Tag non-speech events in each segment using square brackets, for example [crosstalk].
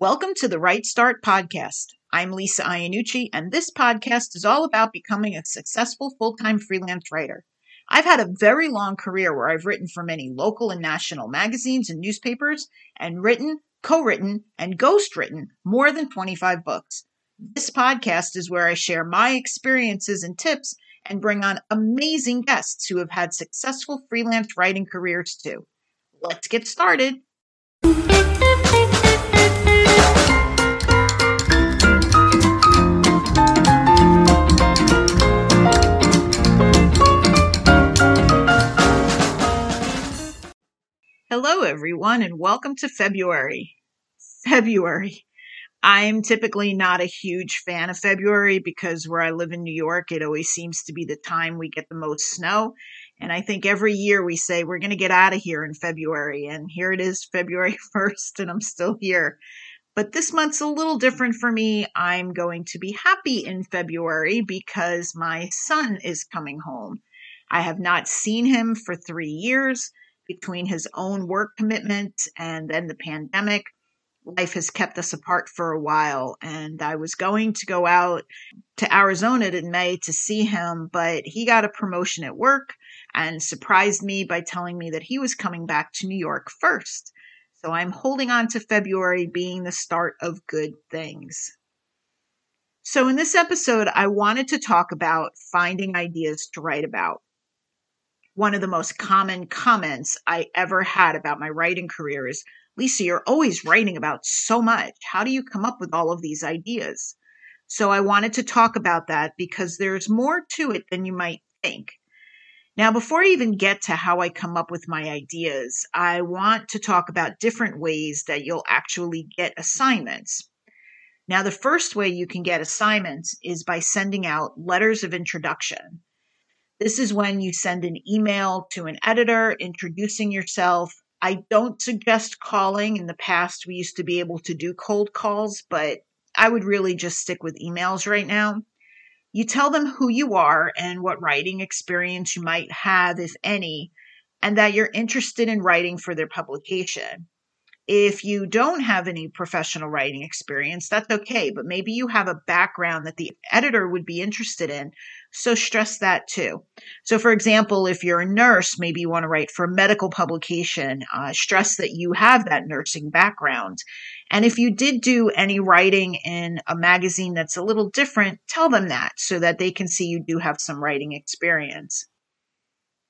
Welcome to the Write Start podcast. I'm Lisa Iannucci, and this podcast is all about becoming a successful full time freelance writer. I've had a very long career where I've written for many local and national magazines and newspapers, and written, co written, and ghost written more than 25 books. This podcast is where I share my experiences and tips and bring on amazing guests who have had successful freelance writing careers too. Let's get started. Hello, everyone, and welcome to February. February. I'm typically not a huge fan of February because where I live in New York, it always seems to be the time we get the most snow. And I think every year we say we're going to get out of here in February. And here it is, [laughs] February 1st, and I'm still here. But this month's a little different for me. I'm going to be happy in February because my son is coming home. I have not seen him for three years between his own work commitments and then the pandemic life has kept us apart for a while. And I was going to go out to Arizona in May to see him, but he got a promotion at work and surprised me by telling me that he was coming back to New York first. So I'm holding on to February being the start of good things. So, in this episode, I wanted to talk about finding ideas to write about. One of the most common comments I ever had about my writing career is Lisa, you're always writing about so much. How do you come up with all of these ideas? So I wanted to talk about that because there's more to it than you might think. Now, before I even get to how I come up with my ideas, I want to talk about different ways that you'll actually get assignments. Now, the first way you can get assignments is by sending out letters of introduction. This is when you send an email to an editor introducing yourself I don't suggest calling. In the past, we used to be able to do cold calls, but I would really just stick with emails right now. You tell them who you are and what writing experience you might have, if any, and that you're interested in writing for their publication. If you don't have any professional writing experience, that's okay, but maybe you have a background that the editor would be interested in. So stress that too. So, for example, if you're a nurse, maybe you want to write for a medical publication, uh, stress that you have that nursing background. And if you did do any writing in a magazine that's a little different, tell them that so that they can see you do have some writing experience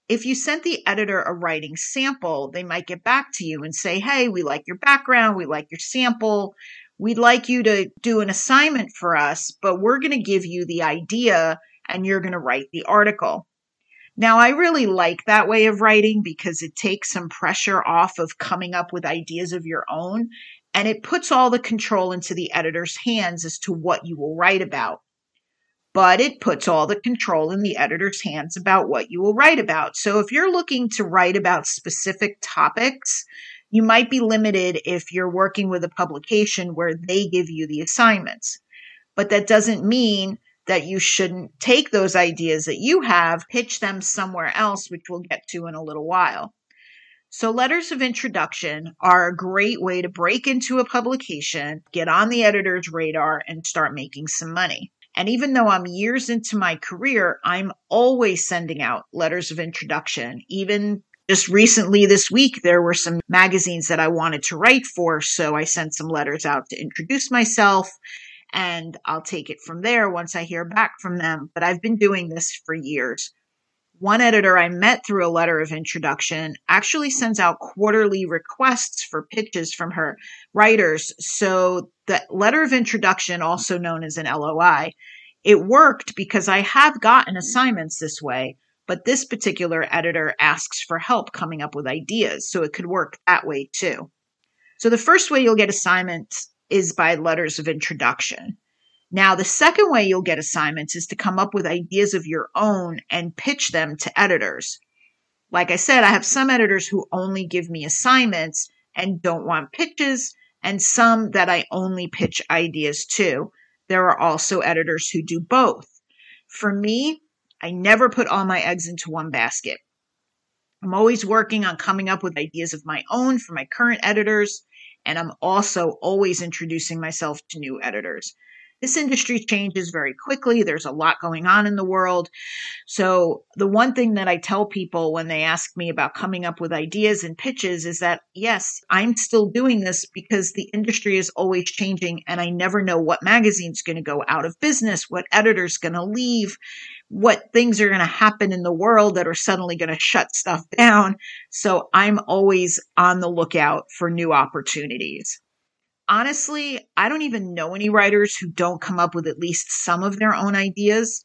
if you sent the editor a writing sample, they might get back to you and say, Hey, we like your background. We like your sample. We'd like you to do an assignment for us, but we're going to give you the idea and you're going to write the article. Now, I really like that way of writing because it takes some pressure off of coming up with ideas of your own and it puts all the control into the editor's hands as to what you will write about but it puts all the control in the editor's hands about what you will write about. So if you're looking to write about specific topics, you might be limited if you're working with a publication where they give you the assignments. But that doesn't mean that you shouldn't take those ideas that you have, pitch them somewhere else, which we'll get to in a little while. So, letters of introduction are a great way to break into a publication, get on the editor's radar, and start making some money. And even though I'm years into my career, I'm always sending out letters of introduction. Even just recently this week, there were some magazines that I wanted to write for. So I sent some letters out to introduce myself and I'll take it from there once I hear back from them. But I've been doing this for years. One editor I met through a letter of introduction actually sends out quarterly requests for pitches from her writers. So the letter of introduction, also known as an LOI, it worked because I have gotten assignments this way, but this particular editor asks for help coming up with ideas. So it could work that way too. So the first way you'll get assignments is by letters of introduction. Now, the second way you'll get assignments is to come up with ideas of your own and pitch them to editors. Like I said, I have some editors who only give me assignments and don't want pitches, and some that I only pitch ideas to. There are also editors who do both. For me, I never put all my eggs into one basket. I'm always working on coming up with ideas of my own for my current editors And I'm also always introducing myself to new editors. This industry changes very quickly. There's a lot going on in the world. So, the one thing that I tell people when they ask me about coming up with ideas and pitches is that, yes, I'm still doing this because the industry is always changing and I never know what magazine's going to go out of business, what editor's going to leave, what things are going to happen in the world that are suddenly going to shut stuff down. So, I'm always on the lookout for new opportunities honestly, I don't even know any writers who don't come up with at least some of their own ideas.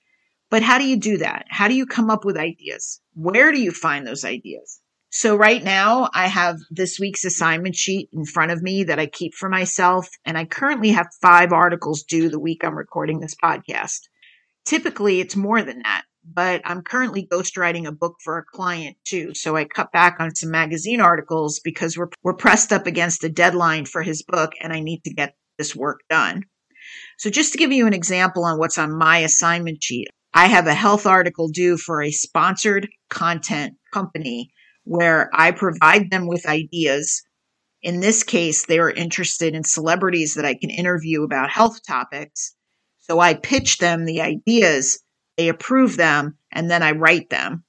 But how do you do that? How do you come up with ideas? Where do you find those ideas? So right now I have this week's assignment sheet in front of me that I keep for myself. And I currently have five articles due the week I'm recording this podcast. Typically it's more than that but I'm currently ghostwriting a book for a client too. So I cut back on some magazine articles because we're, we're pressed up against a deadline for his book and I need to get this work done. So just to give you an example on what's on my assignment sheet, I have a health article due for a sponsored content company where I provide them with ideas. In this case, they are interested in celebrities that I can interview about health topics. So I pitch them the ideas they approve them, and then I write them.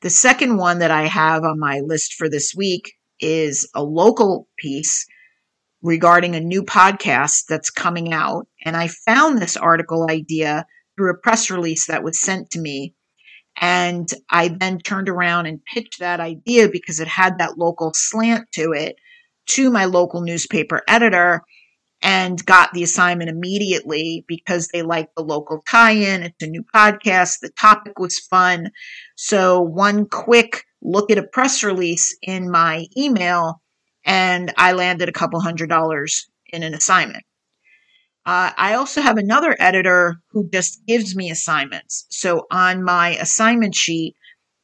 The second one that I have on my list for this week is a local piece regarding a new podcast that's coming out. And I found this article idea through a press release that was sent to me. And I then turned around and pitched that idea because it had that local slant to it to my local newspaper editor and got the assignment immediately because they liked the local tie-in. It's a new podcast. The topic was fun. So one quick look at a press release in my email and I landed a couple hundred dollars in an assignment. Uh, I also have another editor who just gives me assignments. So on my assignment sheet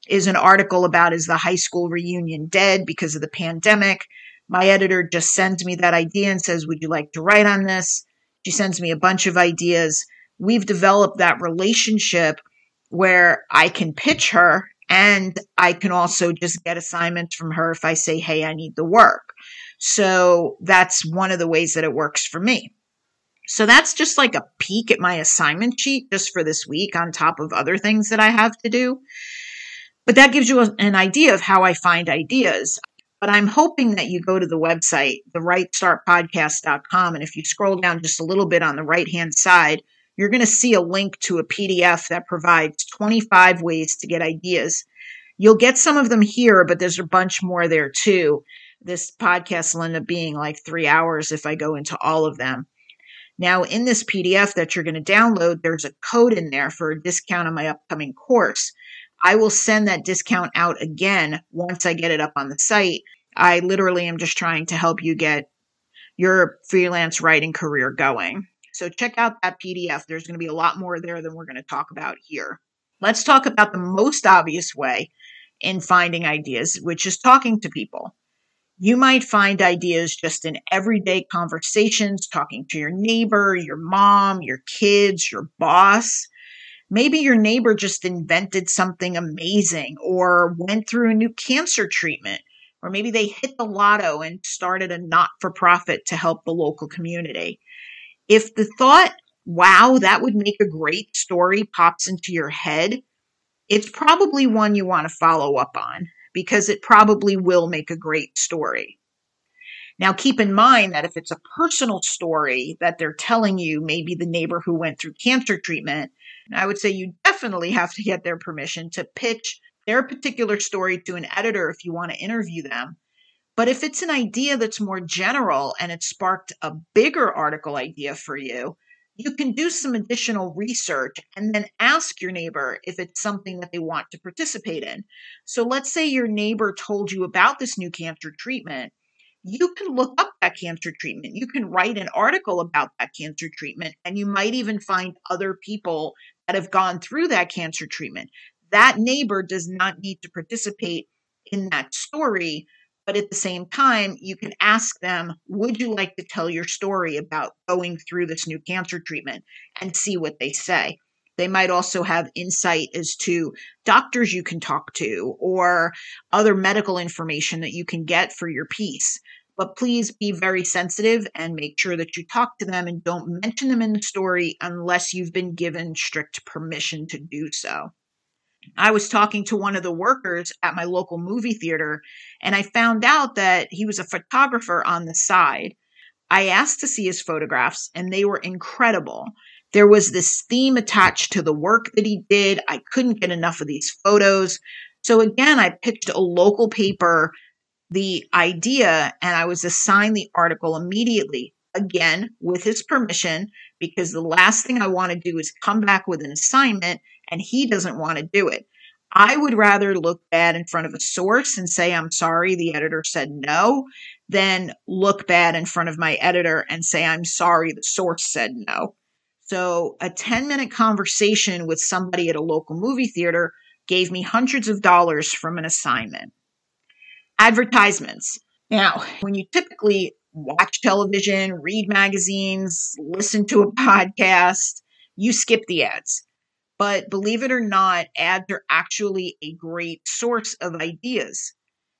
is an article about is the high school reunion dead because of the pandemic? My editor just sends me that idea and says, Would you like to write on this? She sends me a bunch of ideas. We've developed that relationship where I can pitch her and I can also just get assignments from her if I say, Hey, I need the work. So that's one of the ways that it works for me. So that's just like a peek at my assignment sheet just for this week on top of other things that I have to do. But that gives you an idea of how I find ideas. But I'm hoping that you go to the website, thewritestartpodcast.com. And if you scroll down just a little bit on the right hand side, you're going to see a link to a PDF that provides 25 ways to get ideas. You'll get some of them here, but there's a bunch more there too. This podcast will end up being like three hours if I go into all of them. Now, in this PDF that you're going to download, there's a code in there for a discount on my upcoming course. I will send that discount out again once I get it up on the site. I literally am just trying to help you get your freelance writing career going. So check out that PDF. There's going to be a lot more there than we're going to talk about here. Let's talk about the most obvious way in finding ideas, which is talking to people. You might find ideas just in everyday conversations, talking to your neighbor, your mom, your kids, your boss. Maybe your neighbor just invented something amazing or went through a new cancer treatment, or maybe they hit the lotto and started a not for profit to help the local community. If the thought, wow, that would make a great story pops into your head, it's probably one you want to follow up on because it probably will make a great story. Now, keep in mind that if it's a personal story that they're telling you, maybe the neighbor who went through cancer treatment, I would say you definitely have to get their permission to pitch their particular story to an editor if you want to interview them. But if it's an idea that's more general and it sparked a bigger article idea for you, you can do some additional research and then ask your neighbor if it's something that they want to participate in. So let's say your neighbor told you about this new cancer treatment you can look up that cancer treatment. You can write an article about that cancer treatment, and you might even find other people have gone through that cancer treatment. That neighbor does not need to participate in that story, but at the same time, you can ask them, Would you like to tell your story about going through this new cancer treatment and see what they say? They might also have insight as to doctors you can talk to or other medical information that you can get for your piece. But please be very sensitive and make sure that you talk to them and don't mention them in the story unless you've been given strict permission to do so. I was talking to one of the workers at my local movie theater, and I found out that he was a photographer on the side. I asked to see his photographs, and they were incredible. There was this theme attached to the work that he did. I couldn't get enough of these photos. So, again, I picked a local paper the idea and I was assigned the article immediately, again, with his permission, because the last thing I want to do is come back with an assignment and he doesn't want to do it. I would rather look bad in front of a source and say, I'm sorry, the editor said no, than look bad in front of my editor and say, I'm sorry, the source said no. So, a 10 minute conversation with somebody at a local movie theater gave me hundreds of dollars from an assignment. Advertisements. Now, when you typically watch television, read magazines, listen to a podcast, you skip the ads. But believe it or not, ads are actually a great source of ideas.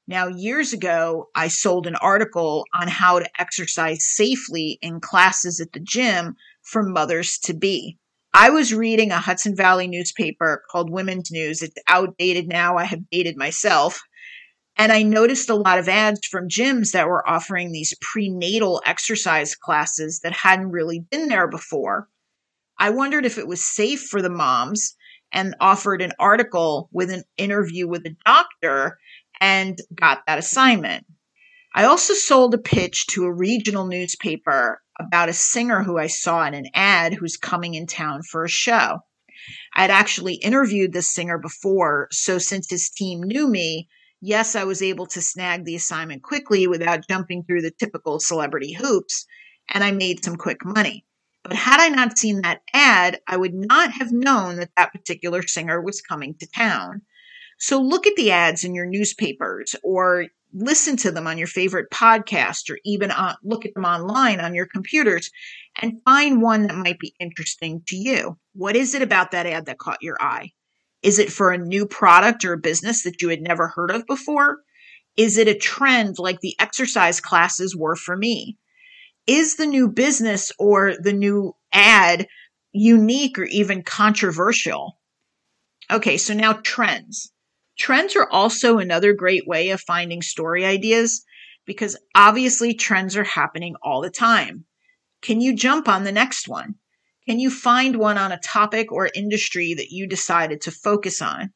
Now, years ago, I sold an article on how to exercise safely in classes at the gym for mothers to be. I was reading a Hudson Valley newspaper called Women's News. It's outdated now. I have dated myself. And I noticed a lot of ads from gyms that were offering these prenatal exercise classes that hadn't really been there before. I wondered if it was safe for the moms and offered an article with an interview with a doctor and got that assignment. I also sold a pitch to a regional newspaper about a singer who I saw in an ad who's coming in town for a show. I'd actually interviewed this singer before, so since his team knew me, yes, I was able to snag the assignment quickly without jumping through the typical celebrity hoops, and I made some quick money. But had I not seen that ad, I would not have known that that particular singer was coming to town. So look at the ads in your newspapers or listen to them on your favorite podcast or even look at them online on your computers and find one that might be interesting to you. What is it about that ad that caught your eye? Is it for a new product or a business that you had never heard of before? Is it a trend like the exercise classes were for me? Is the new business or the new ad unique or even controversial? Okay, so now trends. Trends are also another great way of finding story ideas because obviously trends are happening all the time. Can you jump on the next one? Can you find one on a topic or industry that you decided to focus on?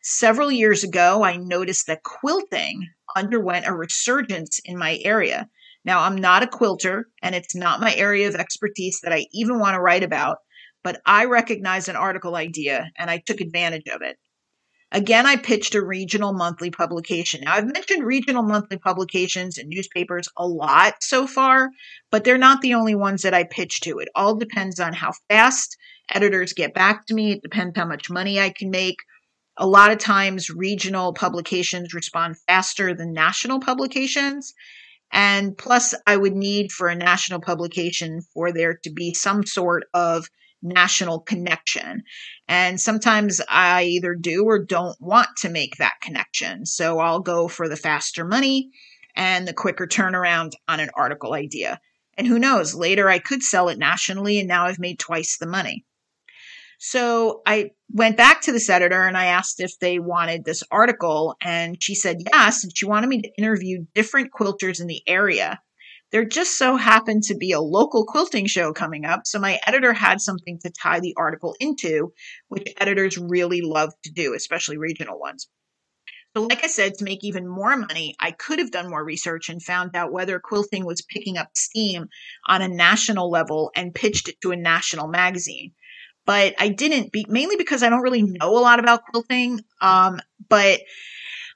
Several years ago, I noticed that quilting underwent a resurgence in my area. Now, I'm not a quilter and it's not my area of expertise that I even want to write about, but I recognized an article idea and I took advantage of it. Again, I pitched a regional monthly publication. Now, I've mentioned regional monthly publications and newspapers a lot so far, but they're not the only ones that I pitch to. It all depends on how fast editors get back to me. It depends how much money I can make. A lot of times, regional publications respond faster than national publications. And plus, I would need for a national publication for there to be some sort of national connection. And sometimes I either do or don't want to make that connection. So I'll go for the faster money and the quicker turnaround on an article idea. And who knows, later I could sell it nationally and now I've made twice the money. So I went back to this editor and I asked if they wanted this article, and she said yes. And she wanted me to interview different quilters in the area there just so happened to be a local quilting show coming up, so my editor had something to tie the article into, which editors really love to do, especially regional ones. So, like I said, to make even more money, I could have done more research and found out whether quilting was picking up steam on a national level and pitched it to a national magazine. But I didn't, be, mainly because I don't really know a lot about quilting. Um, but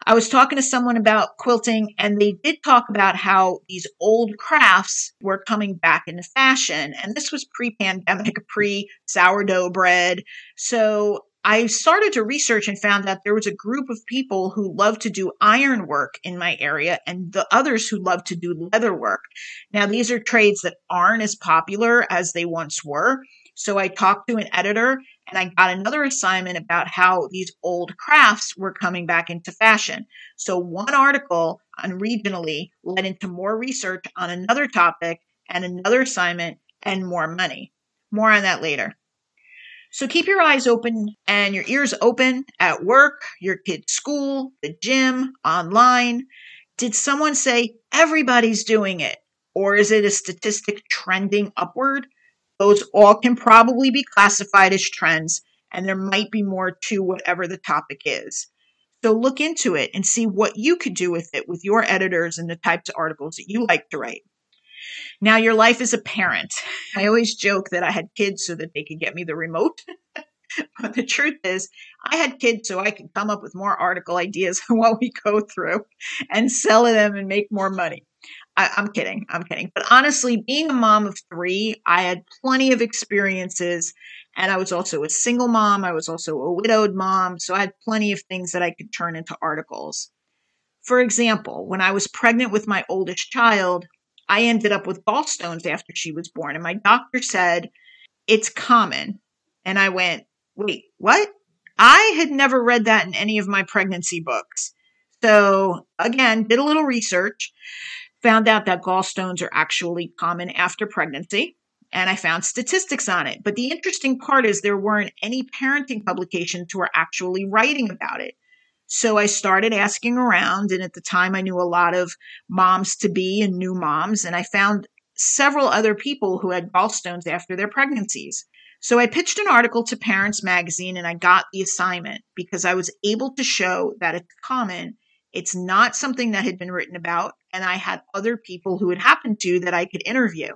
I was talking to someone about quilting, and they did talk about how these old crafts were coming back into fashion. And this was pre pandemic, [laughs] pre sourdough bread. So I started to research and found that there was a group of people who love to do iron work in my area and the others who love to do leather work. Now, these are trades that aren't as popular as they once were. So I talked to an editor and I got another assignment about how these old crafts were coming back into fashion. So, one article on regionally led into more research on another topic and another assignment and more money. More on that later. So keep your eyes open and your ears open at work, your kid's school, the gym, online. Did someone say everybody's doing it? Or is it a statistic trending upward? Those all can probably be classified as trends, and there might be more to whatever the topic is. So look into it and see what you could do with it with your editors and the types of articles that you like to write. Now, your life as a parent. I always joke that I had kids so that they could get me the remote. [laughs] but the truth is, I had kids so I could come up with more article ideas [laughs] while we go through and sell them and make more money. I, am kidding. I'm kidding. But honestly, being a mom of three, I had plenty of experiences. And I was also a single mom. I was also a widowed mom. So I had plenty of things that I could turn into articles. For example, when I was pregnant with my oldest child, I ended up with gallstones after she was born. And my doctor said, it's common. And I went, wait, what? I had never read that in any of my pregnancy books. So again, did a little research, found out that gallstones are actually common after pregnancy. And I found statistics on it. But the interesting part is there weren't any parenting publications who were actually writing about it. So I started asking around. And at the time, I knew a lot of moms to be and new moms. And I found several other people who had gallstones after their pregnancies. So I pitched an article to Parents Magazine and I got the assignment because I was able to show that it's common. It's not something that had been written about. And I had other people who it happened to that I could interview.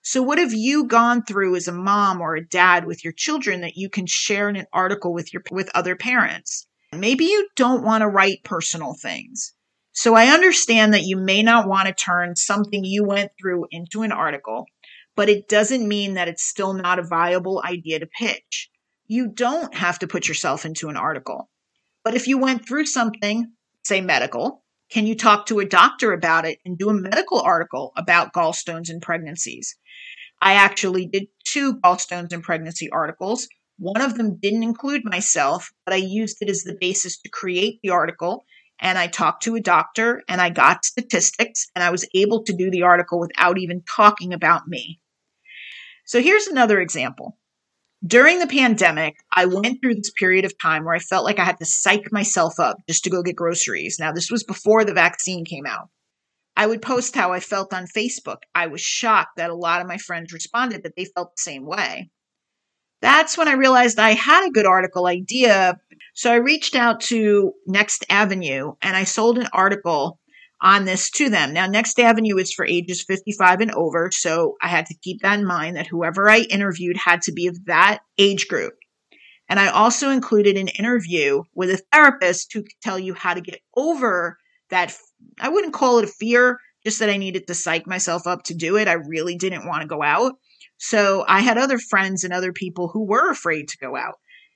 So, what have you gone through as a mom or a dad with your children that you can share in an article with your with other parents? Maybe you don't want to write personal things. So I understand that you may not want to turn something you went through into an article, but it doesn't mean that it's still not a viable idea to pitch. You don't have to put yourself into an article. But if you went through something, say medical, can you talk to a doctor about it and do a medical article about gallstones in pregnancies? I actually did two gallstones in pregnancy articles one of them didn't include myself, but I used it as the basis to create the article. And I talked to a doctor and I got statistics and I was able to do the article without even talking about me. So here's another example. During the pandemic, I went through this period of time where I felt like I had to psych myself up just to go get groceries. Now, this was before the vaccine came out. I would post how I felt on Facebook. I was shocked that a lot of my friends responded that they felt the same way that's when I realized I had a good article idea. So I reached out to Next Avenue and I sold an article on this to them. Now, Next Avenue is for ages 55 and over. So I had to keep that in mind that whoever I interviewed had to be of that age group. And I also included an interview with a therapist who could tell you how to get over that. I wouldn't call it a fear, just that I needed to psych myself up to do it. I really didn't want to go out. So I had other friends and other people who were afraid to go out.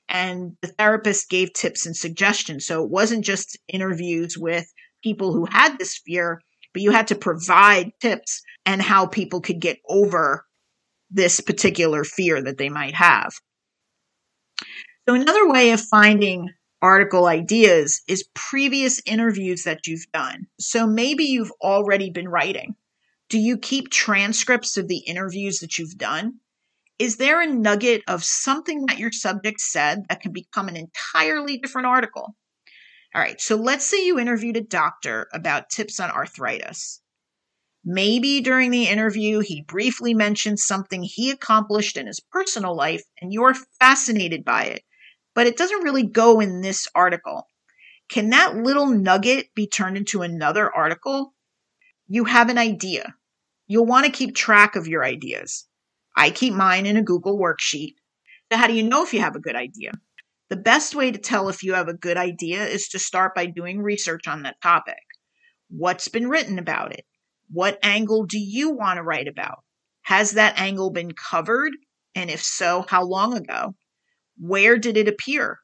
And the therapist gave tips and suggestions. So it wasn't just interviews with people who had this fear, but you had to provide tips and how people could get over this particular fear that they might have. So, another way of finding article ideas is previous interviews that you've done. So, maybe you've already been writing. Do you keep transcripts of the interviews that you've done? Is there a nugget of something that your subject said that can become an entirely different article? All right, so let's say you interviewed a doctor about tips on arthritis. Maybe during the interview, he briefly mentioned something he accomplished in his personal life and you're fascinated by it, but it doesn't really go in this article. Can that little nugget be turned into another article? You have an idea. You'll want to keep track of your ideas. I keep mine in a Google worksheet. So, how do you know if you have a good idea? The best way to tell if you have a good idea is to start by doing research on that topic. What's been written about it? What angle do you want to write about? Has that angle been covered? And if so, how long ago? Where did it appear?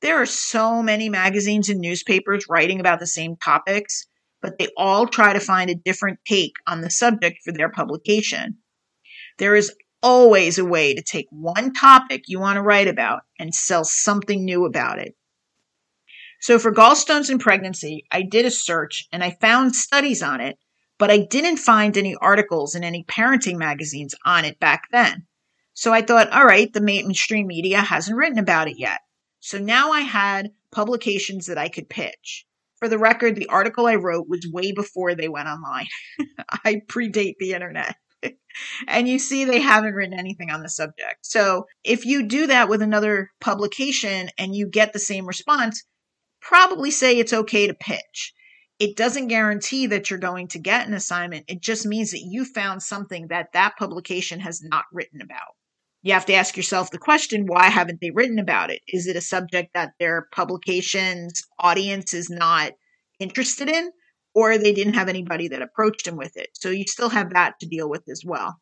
There are so many magazines and newspapers writing about the same topics but they all try to find a different take on the subject for their publication. There is always a way to take one topic you want to write about and sell something new about it. So for gallstones and pregnancy, I did a search and I found studies on it, but I didn't find any articles in any parenting magazines on it back then. So I thought, all right, the mainstream media hasn't written about it yet. So now I had publications that I could pitch. For the record, the article I wrote was way before they went online. [laughs] I predate the internet. [laughs] and you see they haven't written anything on the subject. So if you do that with another publication and you get the same response, probably say it's okay to pitch. It doesn't guarantee that you're going to get an assignment. It just means that you found something that that publication has not written about. You have to ask yourself the question why haven't they written about it? Is it a subject that their publication's audience is not interested in? Or they didn't have anybody that approached them with it. So you still have that to deal with as well.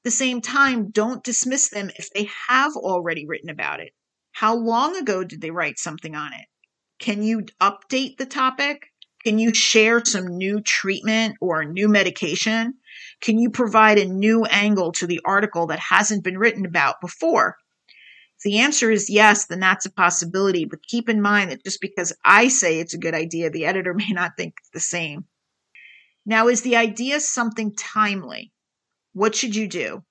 At the same time, don't dismiss them if they have already written about it. How long ago did they write something on it? Can you update the topic? Can you share some new treatment or new medication? Can you provide a new angle to the article that hasn't been written about before? The answer is yes, then that's a possibility. But keep in mind that just because I say it's a good idea, the editor [laughs] may not think the same. Now, is the idea something timely? What should you do?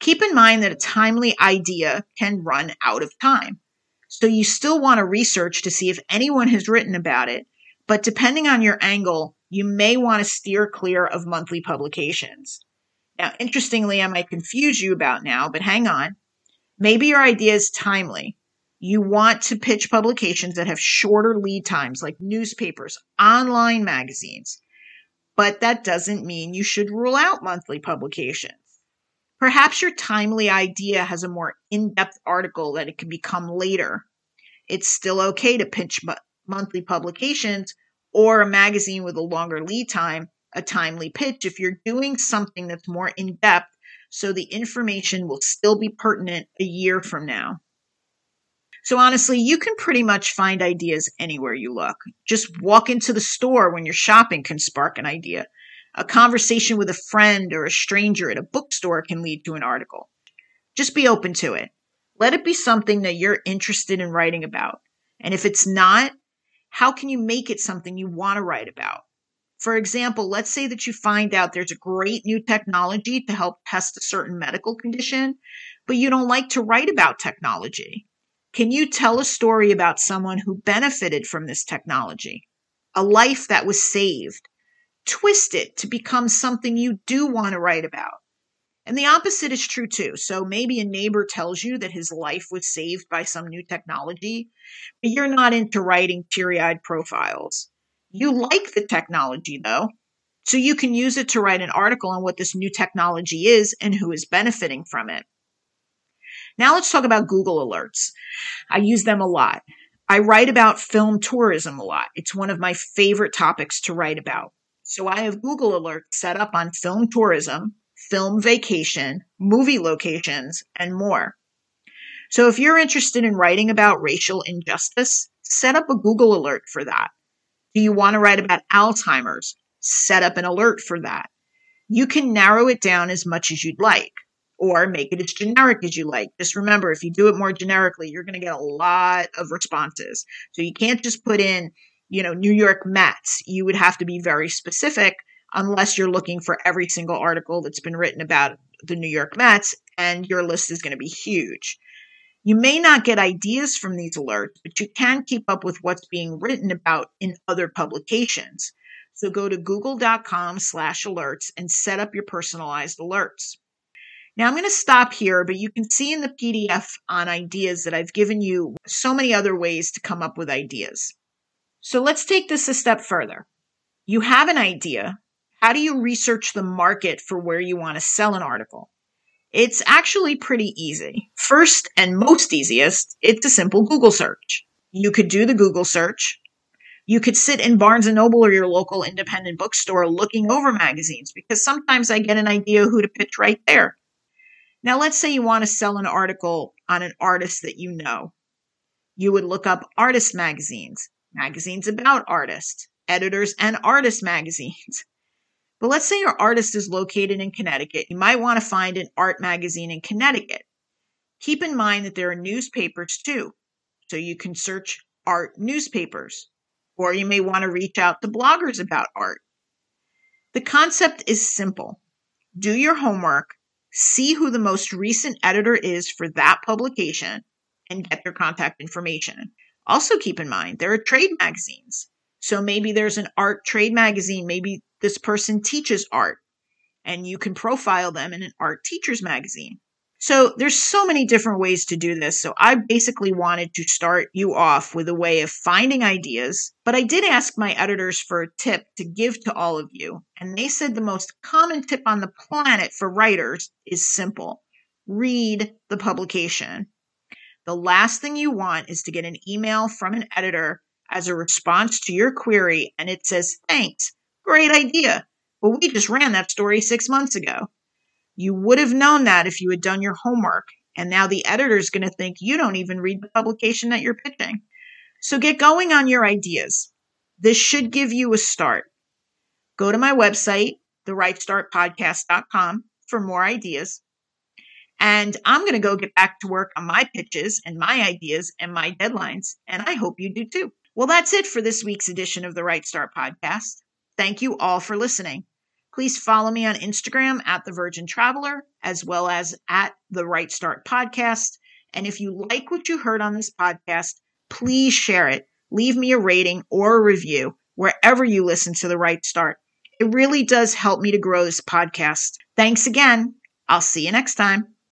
Keep in mind that a timely idea can run out of time. So you still want to research to see if anyone has written about it. But depending on your angle, you may want to steer clear of monthly publications. Now, interestingly, I might confuse you about now, but hang on. Maybe your idea is timely. You want to pitch publications that have shorter lead times, like newspapers, online magazines. But that doesn't mean you should rule out monthly publications. Perhaps your timely idea has a more in depth article that it can become later. It's still okay to pitch monthly publications or a magazine with a longer lead time, a timely pitch if you're doing something that's more in depth so the information will still be pertinent a year from now. So honestly, you can pretty much find ideas anywhere you look. Just walk into the store when you're shopping can spark an idea. A conversation with a friend or a stranger at a bookstore can lead to an article. Just be open to it. Let it be something that you're interested in writing about. And if it's not, how can you make it something you want to write about? For example, let's say that you find out there's a great new technology to help test a certain medical condition, but you don't like to write about technology. Can you tell a story about someone who benefited from this technology? A life that was saved? Twist it to become something you do want to write about. And the opposite is true too. So maybe a neighbor tells you that his life was saved by some new technology, but you're not into writing teary eyed profiles. You like the technology though, so you can use it to write an article on what this new technology is and who is benefiting from it. Now let's talk about Google Alerts. I use them a lot. I write about film tourism a lot. It's one of my favorite topics to write about. So I have Google Alerts set up on film tourism film vacation, movie locations, and more. So if you're interested in writing about racial injustice, set up a Google alert for that. Do you want to write about Alzheimer's? Set up an alert for that. You can narrow it down as much as you'd like or make it as generic as you like. Just remember, if you do it more generically, you're going to get a lot of responses. So you can't just put in, you know, New York Mets. You would have to be very specific unless you're looking for every single article that's been written about the New York Mets, and your list is going to be huge. You may not get ideas from these alerts, but you can keep up with what's being written about in other publications. So go to google.com slash alerts and set up your personalized alerts. Now I'm going to stop here, but you can see in the PDF on ideas that I've given you so many other ways to come up with ideas. So let's take this a step further. You have an idea, how do you research the market for where you want to sell an article? It's actually pretty easy. First and most easiest, it's a simple Google search. You could do the Google search. You could sit in Barnes and Noble or your local independent bookstore looking over magazines because sometimes I get an idea who to pitch right there. Now, let's say you want to sell an article on an artist that you know. You would look up artist magazines, magazines about artists, editors and artist magazines. But let's say your artist is located in Connecticut. You might want to find an art magazine in Connecticut. Keep in mind that there are newspapers too. So you can search art newspapers, or you may want to reach out to bloggers about art. The concept is simple do your homework, see who the most recent editor is for that publication, and get their contact information. Also, keep in mind there are trade magazines. So maybe there's an art trade magazine. Maybe this person teaches art and you can profile them in an art teacher's magazine. So there's so many different ways to do this. So I basically wanted to start you off with a way of finding ideas, but I did ask my editors for a tip to give to all of you. And they said the most common tip on the planet for writers is simple. Read the publication. The last thing you want is to get an email from an editor as a response to your query and it says, thanks, great idea. But we just ran that story six months ago. You would have known that if you had done your homework. And now the editor is going to think you don't even read the publication that you're pitching. So get going on your ideas. This should give you a start. Go to my website, thewritestartpodcast.com, for more ideas. And I'm going to go get back to work on my pitches and my ideas and my deadlines. And I hope you do too. Well, that's it for this week's edition of the Write Start Podcast. Thank you all for listening. Please follow me on Instagram at The Virgin Traveler, as well as at The Write Start Podcast. And if you like what you heard on this podcast, please share it. Leave me a rating or a review wherever you listen to The Write Start. It really does help me to grow this podcast. Thanks again. I'll see you next time.